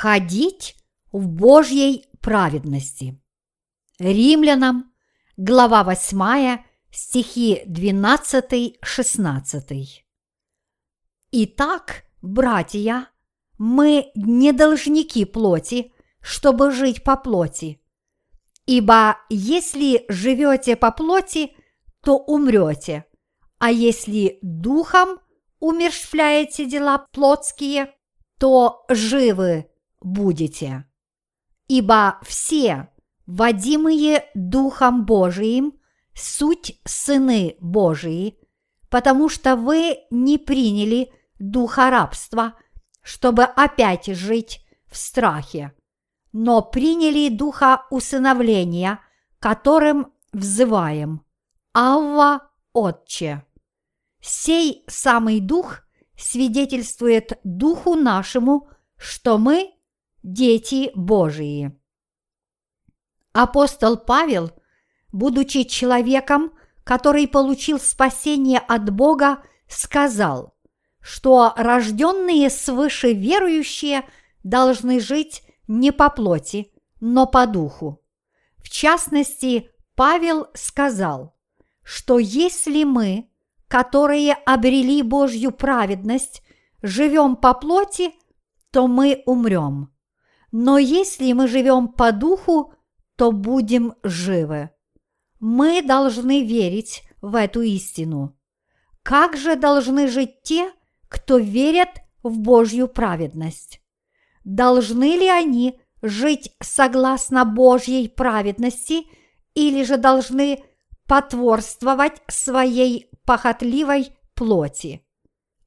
ходить в Божьей праведности. Римлянам, глава 8, стихи 12-16. Итак, братья, мы не должники плоти, чтобы жить по плоти. Ибо если живете по плоти, то умрете, а если духом умерщвляете дела плотские, то живы будете. Ибо все, водимые Духом Божиим, суть сыны Божии, потому что вы не приняли духа рабства, чтобы опять жить в страхе, но приняли духа усыновления, которым взываем «Авва, Отче». Сей самый дух свидетельствует духу нашему, что мы – дети Божии. Апостол Павел, будучи человеком, который получил спасение от Бога, сказал, что рожденные свыше верующие должны жить не по плоти, но по духу. В частности, Павел сказал, что если мы, которые обрели Божью праведность, живем по плоти, то мы умрем. Но если мы живем по духу, то будем живы. Мы должны верить в эту истину. Как же должны жить те, кто верят в Божью праведность? Должны ли они жить согласно Божьей праведности или же должны потворствовать своей похотливой плоти?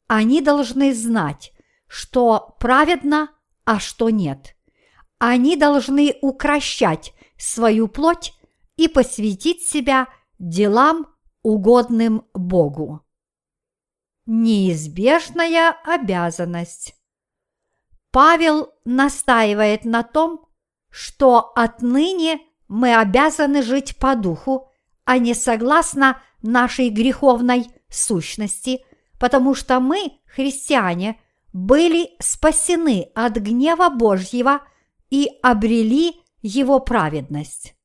Они должны знать, что праведно, а что нет. Они должны укращать свою плоть и посвятить себя делам, угодным Богу. Неизбежная обязанность. Павел настаивает на том, что отныне мы обязаны жить по духу, а не согласно нашей греховной сущности, потому что мы, христиане, были спасены от гнева Божьего и обрели его праведность.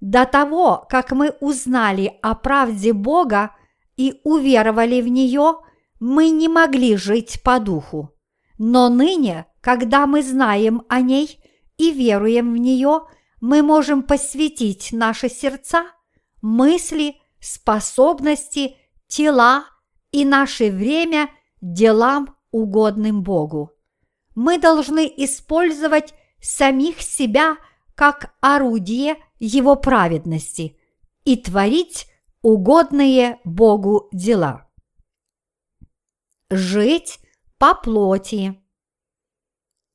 До того, как мы узнали о правде Бога и уверовали в нее, мы не могли жить по духу. Но ныне, когда мы знаем о ней и веруем в нее, мы можем посвятить наши сердца, мысли, способности, тела и наше время делам, угодным Богу. Мы должны использовать самих себя как орудие Его праведности и творить угодные Богу дела. Жить по плоти.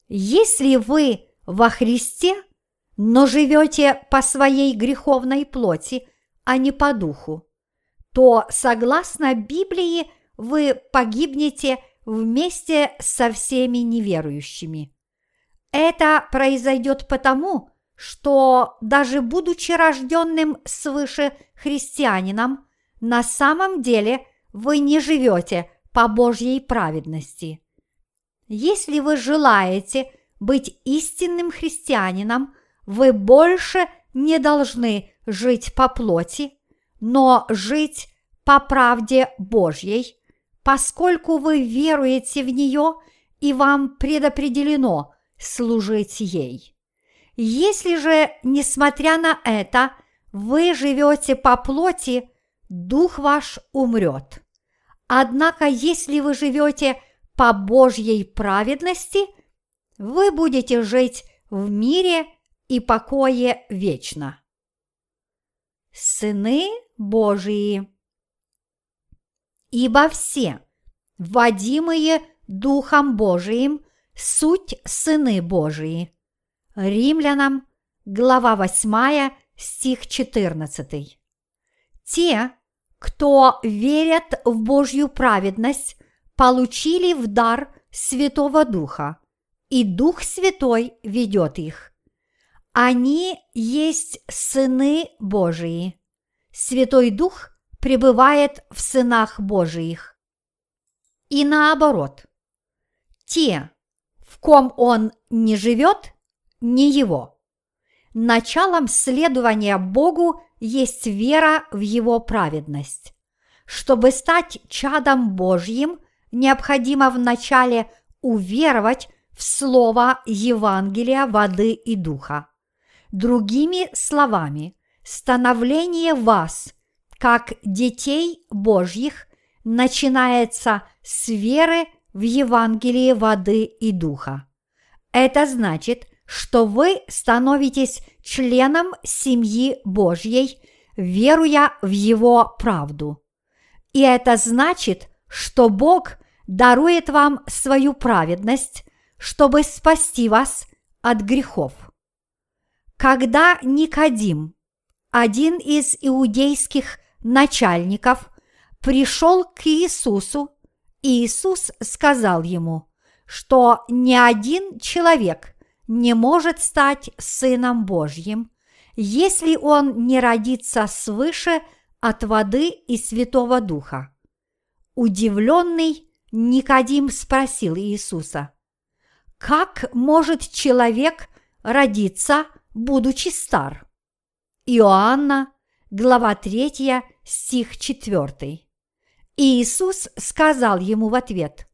Если вы во Христе, но живете по своей греховной плоти, а не по духу, то, согласно Библии, вы погибнете вместе со всеми неверующими. Это произойдет потому, что даже будучи рожденным свыше христианином, на самом деле вы не живете по Божьей праведности. Если вы желаете быть истинным христианином, вы больше не должны жить по плоти, но жить по правде Божьей, поскольку вы веруете в нее и вам предопределено служить ей. Если же, несмотря на это, вы живете по плоти, дух ваш умрет. Однако, если вы живете по Божьей праведности, вы будете жить в мире и покое вечно. Сыны Божии. Ибо все, водимые Духом Божиим, суть сыны Божии. Римлянам, глава 8, стих 14. Те, кто верят в Божью праведность, получили в дар Святого Духа, и Дух Святой ведет их. Они есть сыны Божии. Святой Дух пребывает в сынах Божиих. И наоборот, те, в ком он не живет, не его. Началом следования Богу есть вера в Его праведность. Чтобы стать чадом Божьим, необходимо вначале уверовать в слово Евангелия воды и духа. Другими словами, становление вас, как детей Божьих, начинается с веры в Евангелие воды и духа. Это значит, что вы становитесь членом семьи Божьей, веруя в Его правду. И это значит, что Бог дарует вам свою праведность, чтобы спасти вас от грехов. Когда Никодим, один из иудейских начальников, пришел к Иисусу, Иисус сказал ему, что ни один человек не может стать Сыном Божьим, если он не родится свыше от воды и Святого Духа. Удивленный Никодим спросил Иисуса, «Как может человек родиться – будучи стар. Иоанна, глава 3, стих 4. Иисус сказал ему в ответ,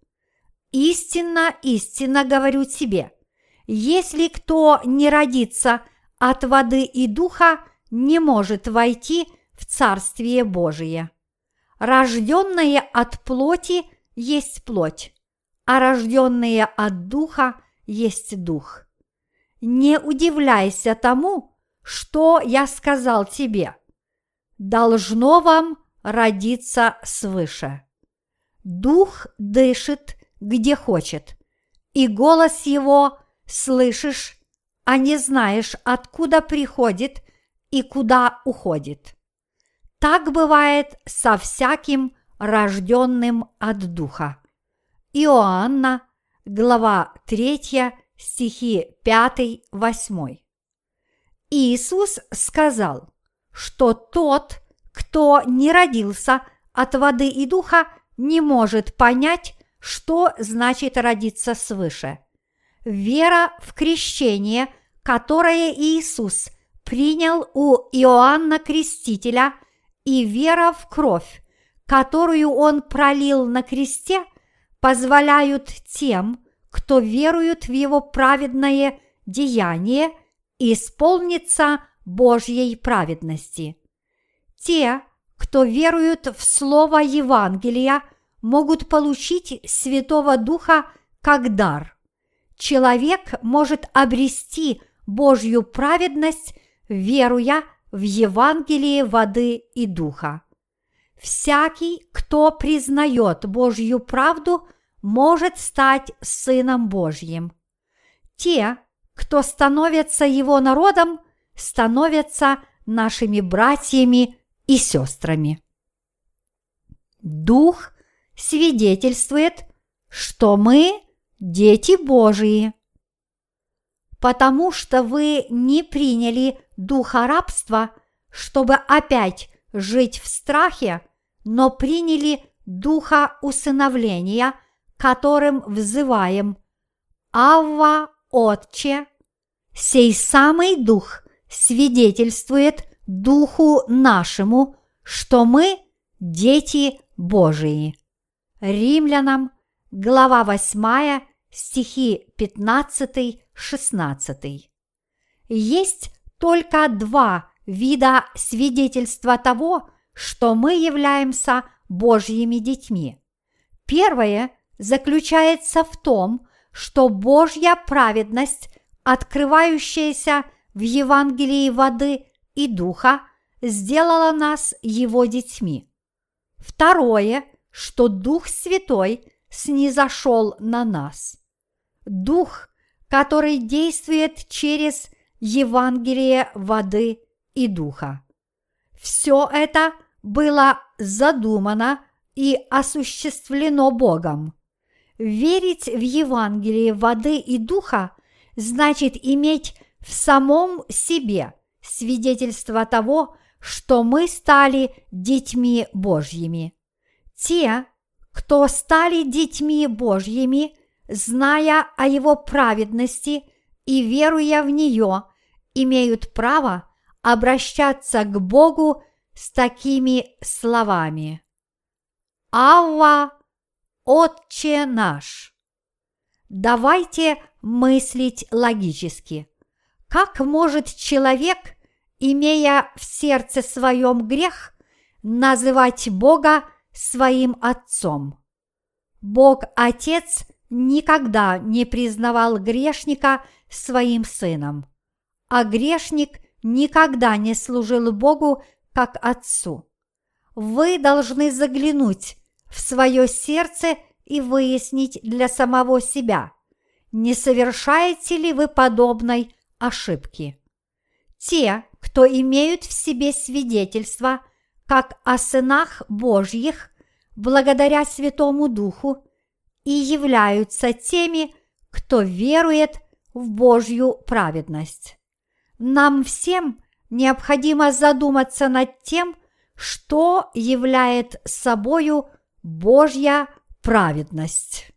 «Истинно, истинно говорю тебе, если кто не родится от воды и духа, не может войти в Царствие Божие. Рожденное от плоти есть плоть, а рожденное от духа есть дух не удивляйся тому, что я сказал тебе. Должно вам родиться свыше. Дух дышит, где хочет, и голос его слышишь, а не знаешь, откуда приходит и куда уходит. Так бывает со всяким рожденным от Духа. Иоанна, глава 3, стихи 5-8. Иисус сказал, что тот, кто не родился от воды и духа, не может понять, что значит родиться свыше. Вера в крещение, которое Иисус принял у Иоанна Крестителя, и вера в кровь, которую он пролил на кресте, позволяют тем, кто верует в его праведное деяние, исполнится Божьей праведности. Те, кто верует в Слово Евангелия, могут получить Святого Духа как дар. Человек может обрести Божью праведность, веруя в Евангелие воды и духа. Всякий, кто признает Божью правду, может стать Сыном Божьим. Те, кто становятся Его народом, становятся нашими братьями и сестрами. Дух свидетельствует, что мы дети Божии. Потому что вы не приняли духа рабства, чтобы опять жить в страхе, но приняли духа усыновления – которым взываем «Авва, Отче», сей самый Дух свидетельствует Духу нашему, что мы дети Божии. Римлянам, глава 8, стихи 15-16. Есть только два вида свидетельства того, что мы являемся Божьими детьми. Первое заключается в том, что Божья праведность, открывающаяся в Евангелии воды и духа, сделала нас Его детьми. Второе, что Дух Святой снизошел на нас. Дух, который действует через Евангелие воды и духа. Все это было задумано и осуществлено Богом. Верить в Евангелие воды и духа значит иметь в самом себе свидетельство того, что мы стали детьми Божьими. Те, кто стали детьми Божьими, зная о Его праведности и веруя в нее, имеют право обращаться к Богу с такими словами. Авва, Отче наш! Давайте мыслить логически. Как может человек, имея в сердце своем грех, называть Бога своим Отцом? Бог Отец никогда не признавал грешника своим сыном, а грешник никогда не служил Богу как Отцу. Вы должны заглянуть в свое сердце и выяснить для самого себя, не совершаете ли вы подобной ошибки. Те, кто имеют в себе свидетельство, как о сынах Божьих, благодаря Святому Духу, и являются теми, кто верует в Божью праведность. Нам всем необходимо задуматься над тем, что являет собою Божья праведность.